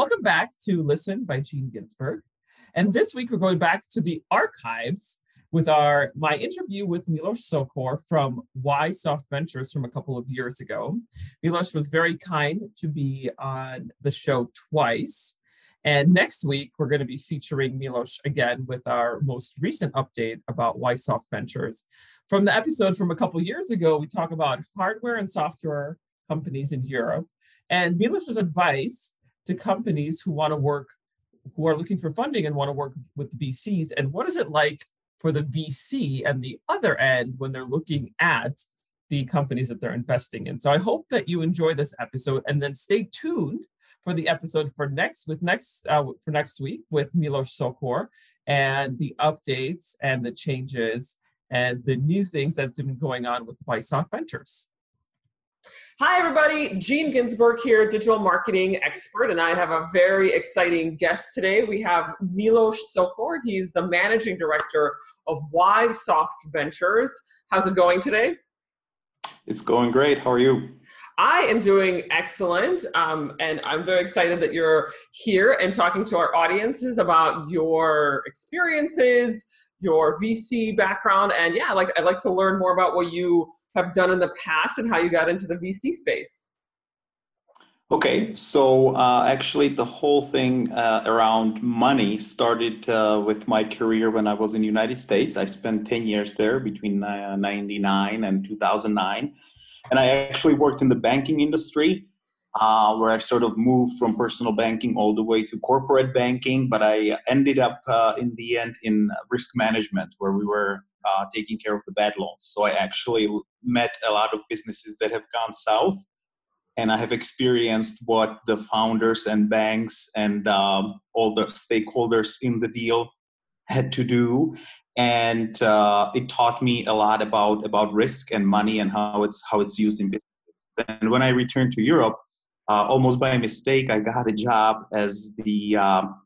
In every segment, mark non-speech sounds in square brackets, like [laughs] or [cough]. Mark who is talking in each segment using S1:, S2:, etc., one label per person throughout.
S1: Welcome back to Listen by Jean Ginsburg. And this week we're going back to the archives with our my interview with Milos Sokol from Y Soft Ventures from a couple of years ago. Milos was very kind to be on the show twice. And next week, we're going to be featuring Milos again with our most recent update about Y Soft Ventures. From the episode from a couple years ago, we talk about hardware and software companies in Europe and Milos's advice to companies who want to work, who are looking for funding and want to work with the VCs. And what is it like for the VC and the other end when they're looking at the companies that they're investing in? So I hope that you enjoy this episode and then stay tuned for the episode for next with next uh, for next week with Milos Sokol and the updates and the changes and the new things that's been going on with Y Soft Ventures. Hi, everybody. Jean Ginsburg here, digital marketing expert, and I have a very exciting guest today. We have Milos Sokol. He's the managing director of Y Soft Ventures. How's it going today?
S2: It's going great. How are you?
S1: I am doing excellent, um, and I'm very excited that you're here and talking to our audiences about your experiences, your VC background, and yeah, like I'd like to learn more about what you have done in the past and how you got into the VC space.
S2: Okay, so uh, actually, the whole thing uh, around money started uh, with my career when I was in the United States. I spent 10 years there between uh, 99 and 2009. And I actually worked in the banking industry uh, where I sort of moved from personal banking all the way to corporate banking. But I ended up uh, in the end in risk management where we were uh, taking care of the bad loans. So I actually met a lot of businesses that have gone south. And I have experienced what the founders and banks and um, all the stakeholders in the deal had to do and uh, it taught me a lot about about risk and money and how it's how it's used in businesses. And when I returned to Europe, uh, almost by mistake, I got a job as the um,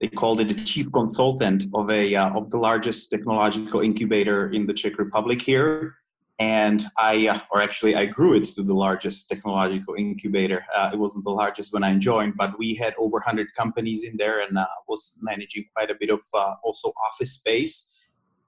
S2: they called it the chief consultant of a uh, of the largest technological incubator in the Czech Republic here. And I, uh, or actually, I grew it to the largest technological incubator. Uh, it wasn't the largest when I joined, but we had over 100 companies in there and uh, was managing quite a bit of uh, also office space.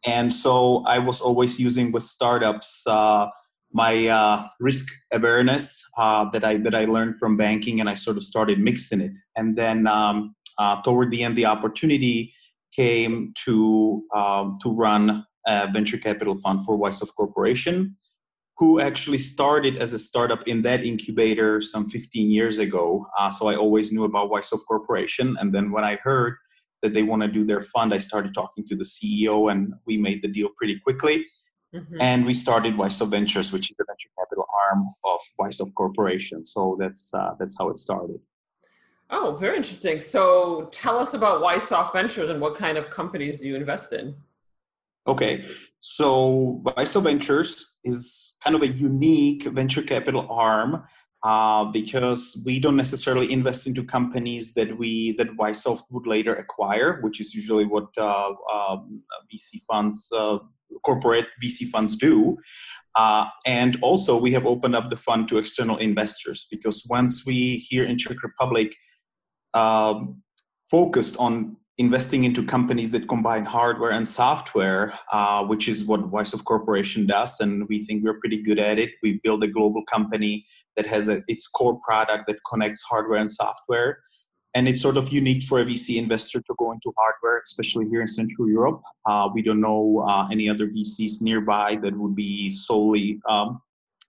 S2: And so I was always using with startups uh, my uh, risk awareness that I that I learned from banking, and I sort of started mixing it. And then um, toward the end, the opportunity came to um, to run a venture capital fund for Y Soft Corporation, who actually started as a startup in that incubator some 15 years ago. Uh, so I always knew about Y Soft Corporation. And then when I heard that they want to do their fund, I started talking to the CEO and we made the deal pretty quickly. Mm-hmm. And we started Y Soft Ventures, which is a venture capital arm of Y Soft Corporation. So that's uh, that's how it started.
S1: Oh, very interesting. So tell us about Y Soft Ventures and what kind of companies do you invest in?
S2: Okay, so Y Soft Ventures is kind of a unique venture capital arm uh, because we don't necessarily invest into companies that we that Why would later acquire, which is usually what uh, um, VC funds, uh, corporate VC funds do. Uh, and also, we have opened up the fund to external investors because once we here in Czech Republic um, focused on investing into companies that combine hardware and software, uh, which is what Y Soft Corporation does, and we think we're pretty good at it. We build a global company that has a, its core product that connects hardware and software, and it's sort of unique for a VC investor to go into hardware, especially here in Central Europe. Uh, we don't know uh, any other VCs nearby that would be solely um,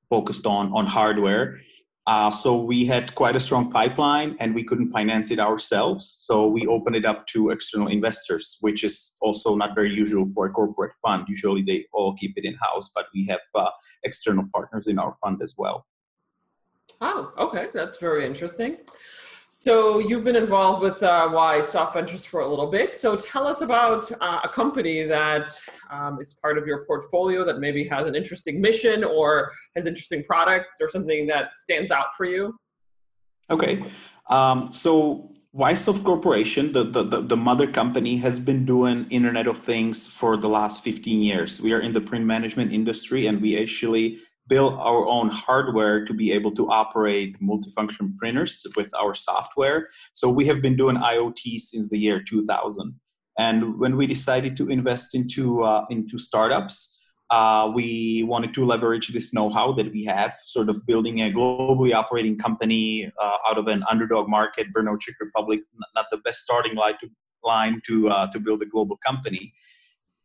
S2: focused on on hardware. Uh, so we had quite a strong pipeline and we couldn't finance it ourselves. So we opened it up to external investors, which is also not very usual for a corporate fund. Usually they all keep it in house, but we have uh, external partners in our fund as well.
S1: Oh, okay. That's very interesting. So you've been involved with uh, Y Soft Ventures for a little bit. So tell us about uh, a company that um, is part of your portfolio that maybe has an interesting mission or has interesting products or something that stands out for you.
S2: Okay, um, so Ysoft Corporation, the, the, the mother company, has been doing Internet of Things for the last 15 years. We are in the print management industry and we actually build our own hardware to be able to operate multifunction printers with our software. So we have been doing IoT since the year 2000. And when we decided to invest into uh, into startups, uh, we wanted to leverage this know-how that we have, sort of building a globally operating company uh, out of an underdog market, Brno, Czech Republic, not the best starting line to line to uh, to build a global company.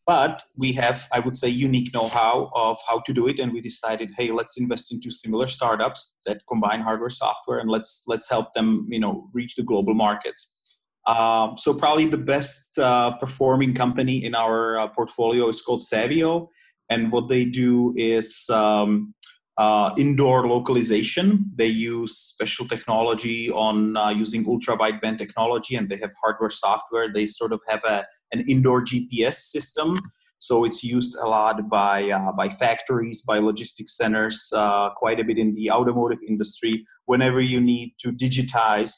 S2: But we have, I would say, unique know-how of how to do it, and we decided, hey, let's invest into similar startups that combine hardware, software, and let's let's help them, you know, reach the global markets. Um, so probably the best uh, performing company in our uh, portfolio is called Sewio, and what they do is um, uh, indoor localization. They use special technology on uh, using ultra wideband technology, and they have hardware, software. They sort of have a an indoor GPS system. So it's used a lot by uh, by factories, by logistics centers, uh, quite a bit in the automotive industry. Whenever you need to digitize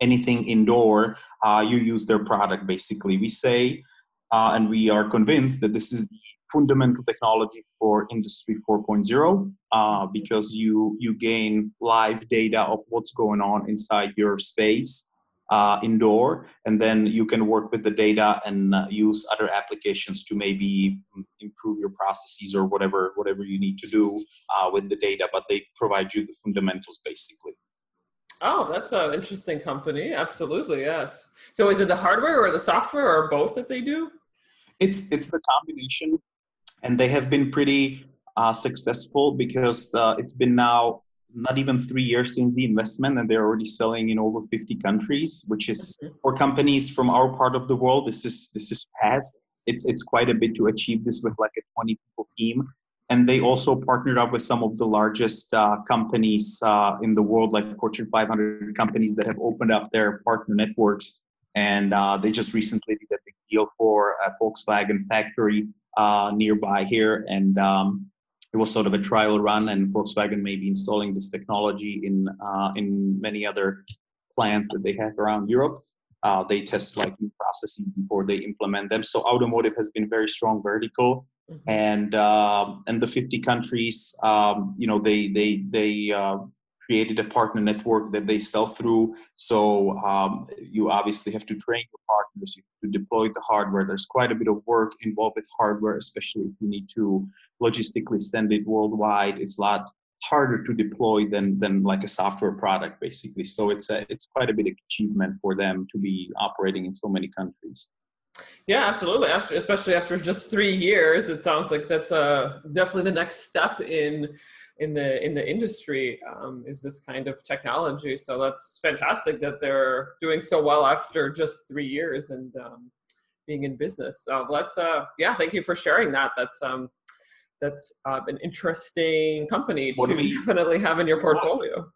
S2: anything indoor, uh, you use their product. Basically, we say, uh, and we are convinced that this is the fundamental technology for industry 4.0 uh, because you you gain live data of what's going on inside your space uh, indoor, and then you can work with the data and uh, use other applications to maybe improve your processes or whatever whatever you need to do uh, with the data. But they provide you the fundamentals basically.
S1: Oh, that's an interesting company. Absolutely, yes. So, is it the hardware or the software or both that they do?
S2: It's it's the combination, and they have been pretty uh, successful because uh, it's been now not even three years since the investment and they're already selling in over 50 countries which is for companies from our part of the world this is this is fast. It's it's quite a bit to achieve this with like a 20 people team. And they also partnered up with some of the largest uh, companies uh, in the world like fortune 500 companies that have opened up their partner networks. And uh, they just recently did a big deal for a volkswagen factory uh, nearby here. And um, it was sort of a trial run, and Volkswagen may be installing this technology in uh, in many other plants that they have around Europe. Uh, they test like new processes before they implement them. So automotive has been very strong vertical, mm-hmm. and uh, and the 50 countries, um, you know, they they they uh, created a partner network that they sell through. So um, you obviously have to train your partners, you have to deploy the hardware. There's quite a bit of work involved with hardware, especially if you need to logistically send it worldwide. It's a lot harder to deploy than than like a software product, basically. So it's a it's quite a bit of achievement for them to be operating in so many countries.
S1: Yeah, absolutely. After, especially after just three years, it sounds like that's uh, definitely the next step in in the in the industry um, is this kind of technology. So that's fantastic that they're doing so well after just three years and um, being in business. So let's uh, yeah, thank you for sharing that. That's um, that's uh, an interesting company what to we, [laughs] definitely have in your portfolio.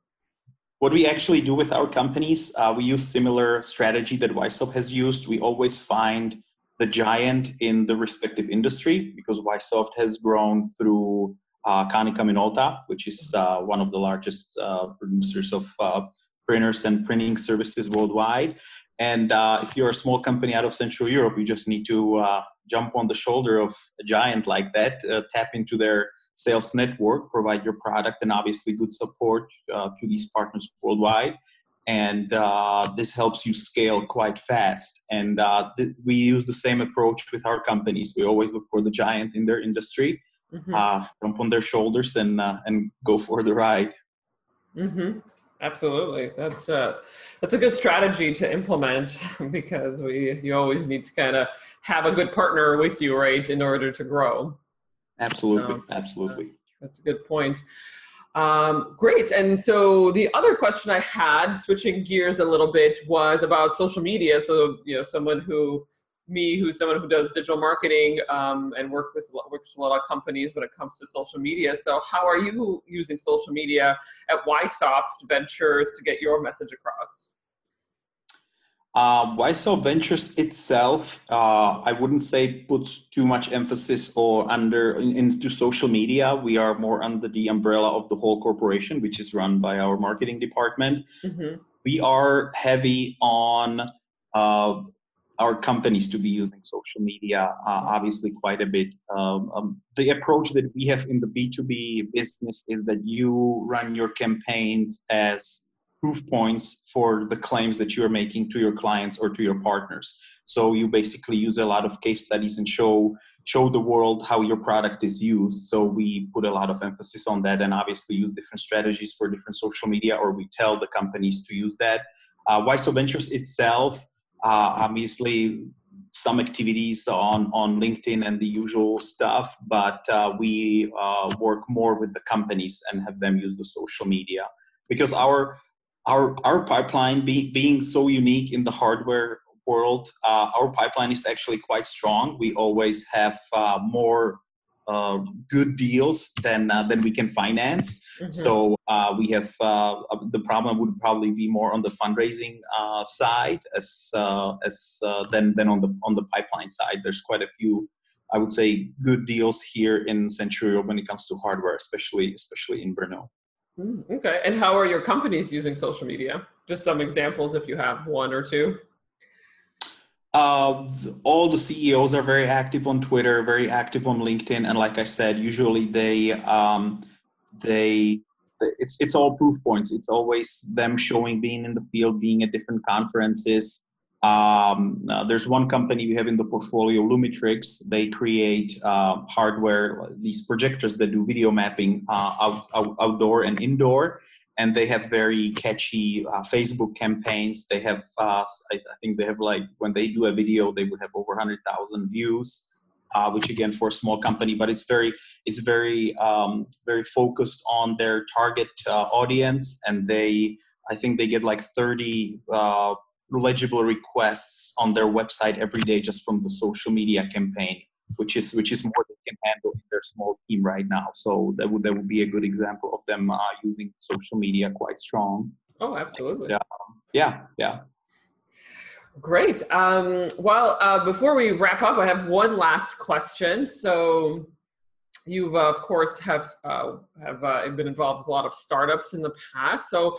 S2: What we actually do with our companies, uh, we use similar strategy that Ysoft has used. We always find the giant in the respective industry because Ysoft has grown through uh, Konica Minolta, which is uh, one of the largest uh, producers of uh, printers and printing services worldwide. And uh, if you're a small company out of Central Europe, you just need to uh, jump on the shoulder of a giant like that, tap into their sales network, provide your product, and obviously good support to these partners worldwide and this helps you scale quite fast. And th- we use the same approach with our companies. We always look for the giant in their industry, mm-hmm. uh, jump on their shoulders and uh, and go for the ride.
S1: Mm-hmm. Absolutely, that's a uh, that's a good strategy to implement [laughs] because we you always need to kind of have a good partner with you, right, in order to grow.
S2: Absolutely, so, absolutely.
S1: that's a good point. Um, great. And so the other question I had, switching gears a little bit, was about social media. So you know, someone who me, who's someone who does digital marketing um, and work with, works with a lot of companies when it comes to social media. So, how are you using social media at Ysoft Ventures to get your message across?
S2: YSoft Ventures itself, uh, I wouldn't say puts too much emphasis or under in, into social media. We are more under the umbrella of the whole corporation, which is run by our marketing department. Mm-hmm. We are heavy on uh, our companies to be using social media, uh, obviously quite a bit. Um, um, the approach that we have in the B2B business is that you run your campaigns as proof points for the claims that you are making to your clients or to your partners. So you basically use a lot of case studies and show show the world how your product is used. So we put a lot of emphasis on that, and obviously use different strategies for different social media, or we tell the companies to use that. Uh, YSoft Ventures itself, uh, obviously, some activities on on LinkedIn and the usual stuff, but uh, we uh, work more with the companies and have them use the social media because our our our pipeline be, being so unique in the hardware world, uh, our pipeline is actually quite strong. We always have uh, more uh, good deals than uh, than we can finance. Mm-hmm. So uh, we have uh, the problem would probably be more on the fundraising side as as than than on the on the pipeline side. There's quite a few. I would say good deals here in Century when it comes to hardware, especially especially in Brno.
S1: Mm, okay. And how are your companies using social media? Just some examples if you have one or two.
S2: Uh, all the CEOs are very active on Twitter, very active on LinkedIn, and like I said, usually they um, they it's it's all proof points. It's always them showing being in the field, being at different conferences, um, uh, there's one company we have in the portfolio, Lumitrix. They create uh, hardware, these projectors that do video mapping uh, out, out, outdoor and indoor. And they have very catchy uh, Facebook campaigns. They have, uh, I, I, think they have like, when they do a video, they would have over 100,000 views. Uh, which again for a small company, but it's very it's very um, very focused on their target audience, and they I think they get like 30 legible requests on their website every day just from the social media campaign which is which is more they can handle in their small team right now. So that would that would be a good example of them uh, using social media quite strong.
S1: Oh absolutely.
S2: And, yeah yeah.
S1: Great. Um, well uh, before we wrap up i have one last question. So you've uh, of course have uh, have uh, been involved with a lot of startups in the past. So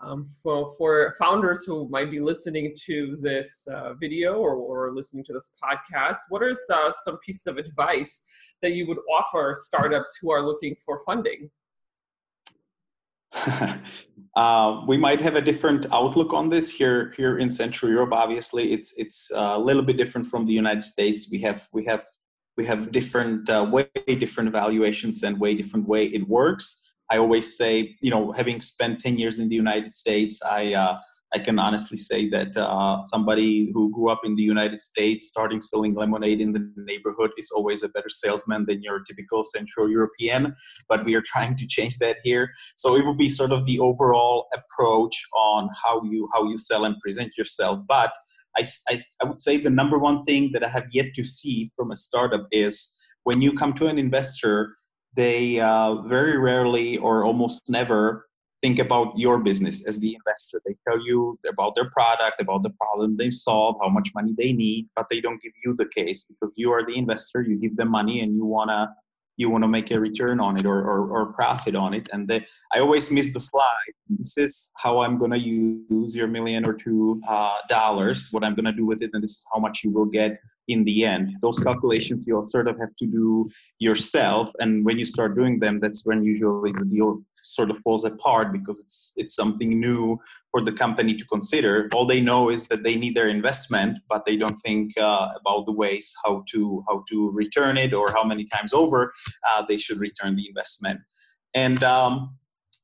S1: um, for, for founders who might be listening to this uh, video or, or listening to this podcast, what are uh, some pieces of advice that you would offer startups who are looking for funding? [laughs]
S2: uh, we might have a different outlook on this here here in Central Europe. Obviously, it's it's uh, a little bit different from the United States. We have we have we have different uh, way different valuations and way different way it works. I always say, you know, having spent 10 years in the United States, I, uh, I can honestly say that uh, somebody who grew up in the United States, starting selling lemonade in the neighborhood, is always a better salesman than your typical Central European. But we are trying to change that here. So it would be sort of the overall approach on how you how you sell and present yourself. But I, I, I would say the number one thing that I have yet to see from a startup is when you come to an investor they uh, very rarely or almost never think about your business as the investor. They tell you about their product, about the problem they solve, how much money they need, but they don't give you the case because you are the investor. You give them money and you wanna you want to make a return on it or, or, or profit on it. And I always miss the slide. This is how I'm to use your million or two uh, dollars, what I'm to do with it, and this is how much you will get in the end. Those calculations you'll sort of have to do yourself, and when you start doing them, that's when usually the deal sort of falls apart because it's it's something new for the company to consider. All they know is that they need their investment, but they don't think uh, about the ways how to how to return it or how many times over uh, they should return the investment. And um,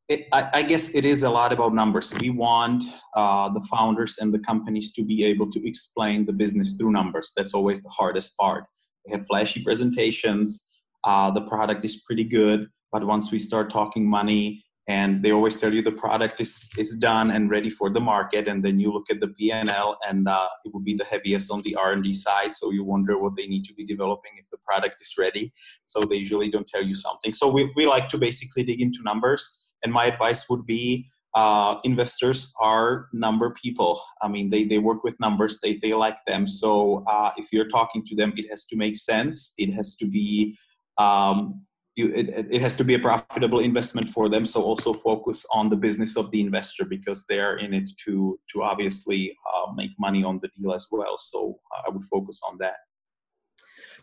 S2: it, I, I, guess it is a lot about numbers. We want uh, the founders and the companies to be able to explain the business through numbers. That's always the hardest part. We have flashy presentations. Uh, the product is pretty good, but once we start talking money, and they always tell you the product is is done and ready for the market, and then you look at the P&L, and uh, it will be the heaviest on the R&D side. So you wonder what they need to be developing if the product is ready. So they usually don't tell you something. So we, we like to basically dig into numbers and my advice would be uh, investors are number people. I mean, they, they work with numbers, they, they like them. So uh, if you're talking to them, it has to make sense. It has to be um, you, it, it has to be a profitable investment for them. So also focus on the business of the investor because they're in it to to obviously uh, make money on the deal as well. So uh, I would focus on that.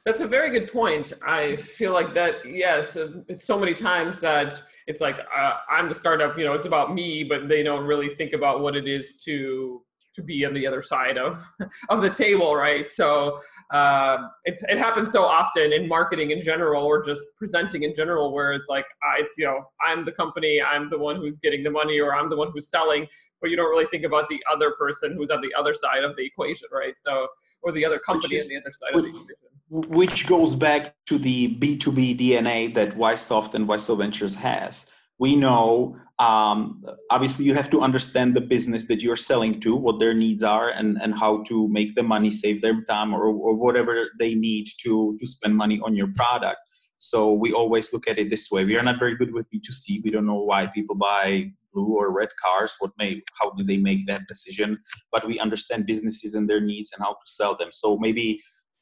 S1: That's a very good point. I feel like that, yes, it's so many times that it's like uh, I'm the startup, you know, it's about me, but they don't really think about what it is to to be on the other side of of the table, right? So uh, it's it happens so often in marketing in general, or just presenting in general, where it's like I, it's, you know, I'm the company, I'm the one who's getting the money, or I'm the one who's selling, but you don't really think about the other person who's on the other side of the equation, right? So or the other company is, on the other side of the equation.
S2: Which goes back to the B2B DNA that Ysoft and Yso Ventures has. We know um, obviously you have to understand the business that you're selling to what their needs are and, and how to make the money save their time or, or whatever they need to, to spend money on your product. So we always look at it this way. We are not very good with b2c we don't know why people buy blue or red cars what may how do they make that decision but we understand businesses and their needs and how to sell them. So maybe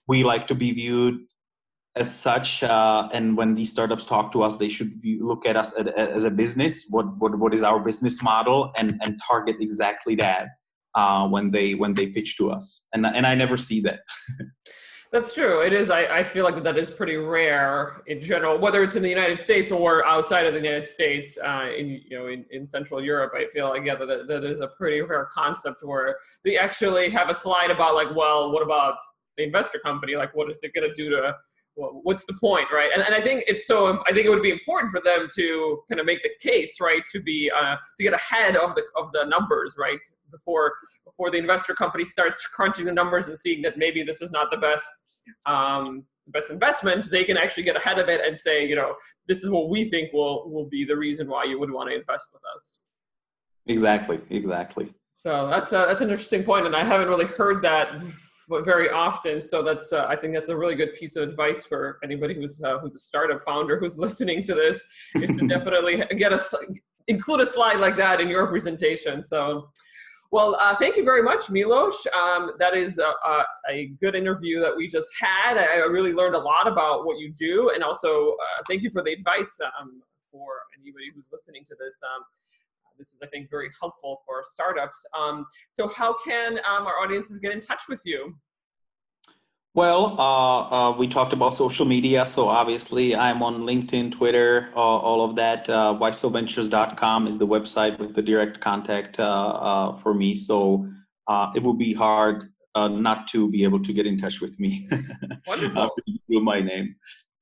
S2: we like to be viewed as such uh, and when these startups talk to us they should look at us as a business what, what, what is our business model and, and target exactly that uh, when they when they pitch to us. And, and i never see that. [laughs]
S1: That's true. It is I, I feel like that is pretty rare in general whether it's in the united states or outside of the united states uh, in you know in, in central europe i feel like yeah that, that is a pretty rare concept where they actually have a slide about like well what about the investor company like what is it going to do to what's the point, right? And, and I think it's so. I think it would be important for them to kind of make the case, right, to be uh, to get ahead of the of the numbers, right, before before the investor company starts crunching the numbers and seeing that maybe this is not the best um, best investment. They can actually get ahead of it and say, you know, this is what we think will will be the reason why you would want to invest with us.
S2: Exactly. Exactly.
S1: So that's a, that's an interesting point, and I haven't really heard that very often. So that's uh, I think that's a really good piece of advice for anybody who's uh, who's a startup founder who's [laughs] listening to this is to [laughs] definitely get a include a slide like that in your presentation. So. Well, uh, thank you very much, Milos. Um, that is a, a, a, good interview that we just had. I, really learned a lot about what you do, and also uh, thank you for the advice um, for anybody who's listening to this. Um, this is, I think, very helpful for startups. Um, so how can um, our audiences get in touch with you?
S2: Well, uh, uh, we talked about social media. So obviously, I'm on LinkedIn, Twitter, uh, all of that. Uh, YSOVentures.com is the website with the direct contact uh, uh, for me. So uh, it would be hard not to be able to get in touch with me. [laughs]
S1: Wonderful. [laughs]
S2: my name.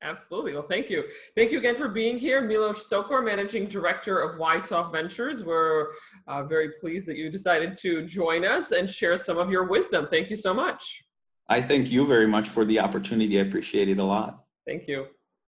S1: Absolutely. Well, thank you. Thank you again for being here. Milos Sokol, Managing Director of Ysoft Ventures. We're uh, very pleased that you decided to join us and share some of your wisdom. Thank you so much.
S2: I thank you very much for the opportunity. I appreciate it a lot.
S1: Thank you.